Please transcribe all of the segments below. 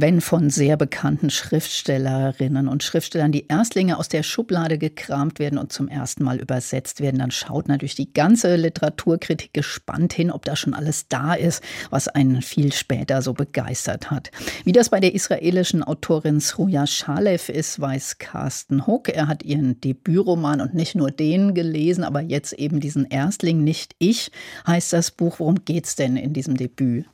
wenn von sehr bekannten Schriftstellerinnen und Schriftstellern die Erstlinge aus der Schublade gekramt werden und zum ersten Mal übersetzt werden, dann schaut natürlich die ganze Literaturkritik gespannt hin, ob da schon alles da ist, was einen viel später so begeistert hat. Wie das bei der israelischen Autorin Sruja Shalev ist, weiß Carsten Huck. Er hat ihren Debütroman und nicht nur den gelesen, aber jetzt eben diesen Erstling, nicht ich, heißt das Buch. Worum geht's denn in diesem Debüt?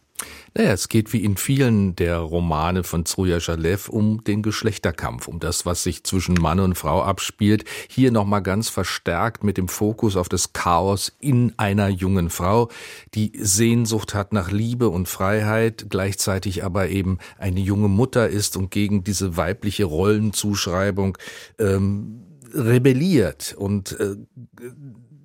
Naja, es geht wie in vielen der Romane von Zruja Shalev um den Geschlechterkampf, um das, was sich zwischen Mann und Frau abspielt. Hier nochmal ganz verstärkt mit dem Fokus auf das Chaos in einer jungen Frau, die Sehnsucht hat nach Liebe und Freiheit, gleichzeitig aber eben eine junge Mutter ist und gegen diese weibliche Rollenzuschreibung ähm, rebelliert und äh,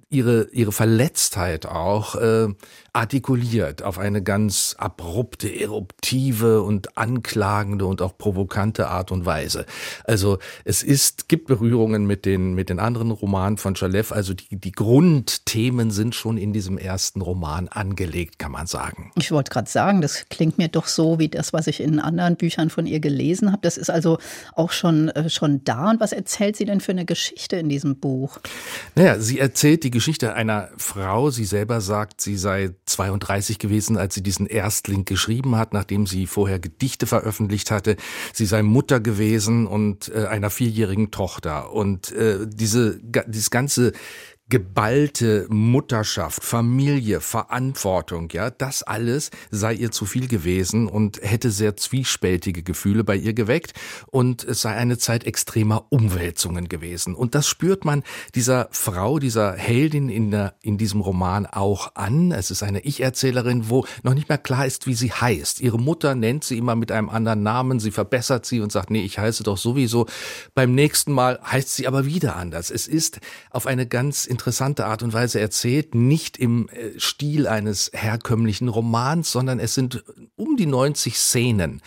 ihre, ihre Verletztheit auch äh, artikuliert auf eine ganz abrupte, eruptive und anklagende und auch provokante Art und Weise. Also es ist, gibt Berührungen mit den, mit den anderen Romanen von Chalev, also die, die Grundthemen sind schon in diesem ersten Roman angelegt, kann man sagen. Ich wollte gerade sagen, das klingt mir doch so wie das, was ich in anderen Büchern von ihr gelesen habe. Das ist also auch schon, äh, schon da. Und was erzählt sie denn für eine Geschichte in diesem Buch? Naja, sie erzählt die Geschichte einer Frau. Sie selber sagt, sie sei 32 gewesen, als sie diesen Erstling geschrieben hat, nachdem sie vorher Gedichte veröffentlicht hatte. Sie sei Mutter gewesen und äh, einer vierjährigen Tochter. Und äh, diese, dieses ganze geballte Mutterschaft, Familie, Verantwortung, ja, das alles sei ihr zu viel gewesen und hätte sehr zwiespältige Gefühle bei ihr geweckt und es sei eine Zeit extremer Umwälzungen gewesen. Und das spürt man dieser Frau, dieser Heldin in, der, in diesem Roman auch an. Es ist eine Ich-Erzählerin, wo noch nicht mehr klar ist, wie sie heißt. Ihre Mutter nennt sie immer mit einem anderen Namen, sie verbessert sie und sagt, nee, ich heiße doch sowieso. Beim nächsten Mal heißt sie aber wieder anders. Es ist auf eine ganz interessante Art und Weise erzählt, nicht im äh, Stil eines herkömmlichen Romans, sondern es sind um die 90 Szenen,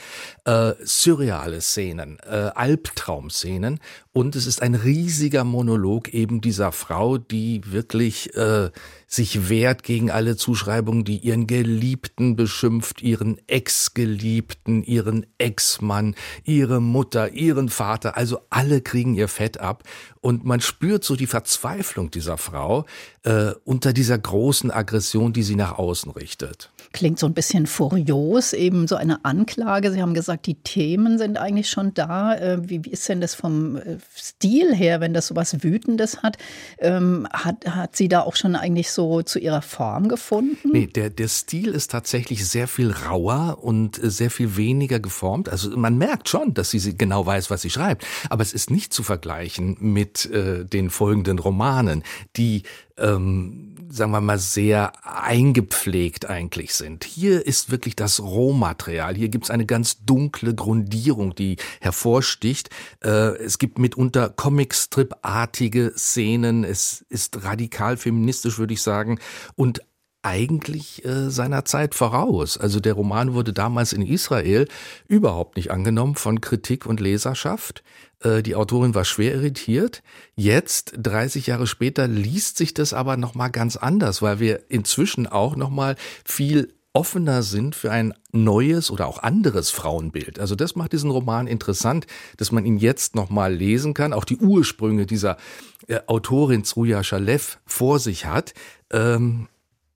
äh, surreale Szenen, äh, Albtraumszenen. Und es ist ein riesiger Monolog eben dieser Frau, die wirklich äh, sich wehrt gegen alle Zuschreibungen, die ihren Geliebten beschimpft, ihren Ex-Geliebten, ihren Ex-Mann, ihre Mutter, ihren Vater, also alle kriegen ihr Fett ab. Und man spürt so die Verzweiflung dieser Frau äh, unter dieser großen Aggression, die sie nach außen richtet. Klingt so ein bisschen furios, eben so eine Anklage. Sie haben gesagt, die Themen sind eigentlich schon da. Äh, wie, wie ist denn das vom äh, Stil her, wenn das so was Wütendes hat? Ähm, hat, hat sie da auch schon eigentlich so zu ihrer Form gefunden? Nee, der, der Stil ist tatsächlich sehr viel rauer und äh, sehr viel weniger geformt. Also man merkt schon, dass sie genau weiß, was sie schreibt. Aber es ist nicht zu vergleichen mit äh, den folgenden Romanen, die ähm, sagen wir mal, sehr eingepflegt eigentlich sind. Hier ist wirklich das Rohmaterial. Hier gibt es eine ganz dunkle Grundierung, die hervorsticht. Äh, es gibt mitunter Comicstrip-artige Szenen. Es ist radikal feministisch, würde ich sagen. Und eigentlich äh, seiner Zeit voraus. Also der Roman wurde damals in Israel überhaupt nicht angenommen von Kritik und Leserschaft. Äh, die Autorin war schwer irritiert. Jetzt, 30 Jahre später, liest sich das aber nochmal ganz anders, weil wir inzwischen auch nochmal viel offener sind für ein neues oder auch anderes Frauenbild. Also das macht diesen Roman interessant, dass man ihn jetzt nochmal lesen kann, auch die Ursprünge dieser äh, Autorin Zruja Shalev vor sich hat. Ähm,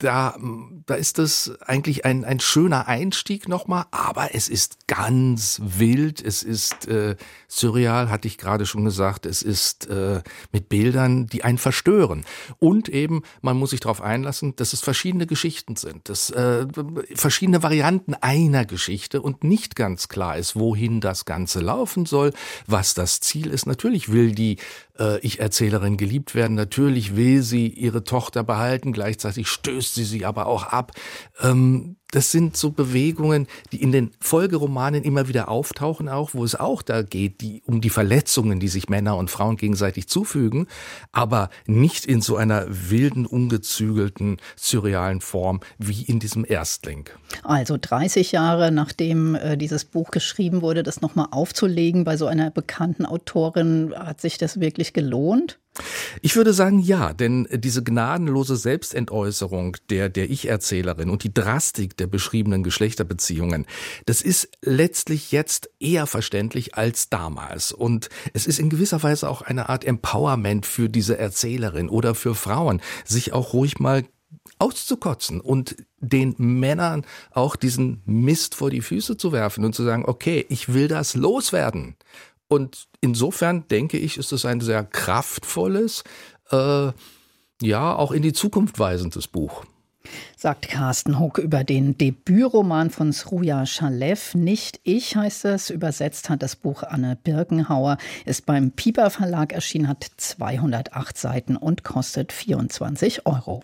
da, da ist das eigentlich ein, ein schöner Einstieg nochmal, aber es ist ganz wild, es ist äh, surreal, hatte ich gerade schon gesagt, es ist äh, mit Bildern, die einen verstören. Und eben, man muss sich darauf einlassen, dass es verschiedene Geschichten sind, dass äh, verschiedene Varianten einer Geschichte und nicht ganz klar ist, wohin das Ganze laufen soll, was das Ziel ist. Natürlich will die äh, Ich-Erzählerin geliebt werden, natürlich will sie ihre Tochter behalten, gleichzeitig stößt sie sie aber auch ab. Ähm, das sind so Bewegungen, die in den Folgeromanen immer wieder auftauchen, auch wo es auch da geht, die, um die Verletzungen, die sich Männer und Frauen gegenseitig zufügen, aber nicht in so einer wilden, ungezügelten, surrealen Form wie in diesem Erstling. Also 30 Jahre nachdem äh, dieses Buch geschrieben wurde, das nochmal aufzulegen bei so einer bekannten Autorin, hat sich das wirklich gelohnt? Ich würde sagen ja, denn diese gnadenlose Selbstentäußerung der, der Ich-Erzählerin und die Drastik der beschriebenen Geschlechterbeziehungen, das ist letztlich jetzt eher verständlich als damals. Und es ist in gewisser Weise auch eine Art Empowerment für diese Erzählerin oder für Frauen, sich auch ruhig mal auszukotzen und den Männern auch diesen Mist vor die Füße zu werfen und zu sagen, okay, ich will das loswerden. Und insofern denke ich, ist es ein sehr kraftvolles, äh, ja, auch in die Zukunft weisendes Buch. Sagt Carsten Huck über den Debütroman von Sruja Schalev. Nicht ich heißt es. Übersetzt hat das Buch Anne Birkenhauer. Ist beim Pieper Verlag erschienen, hat 208 Seiten und kostet 24 Euro.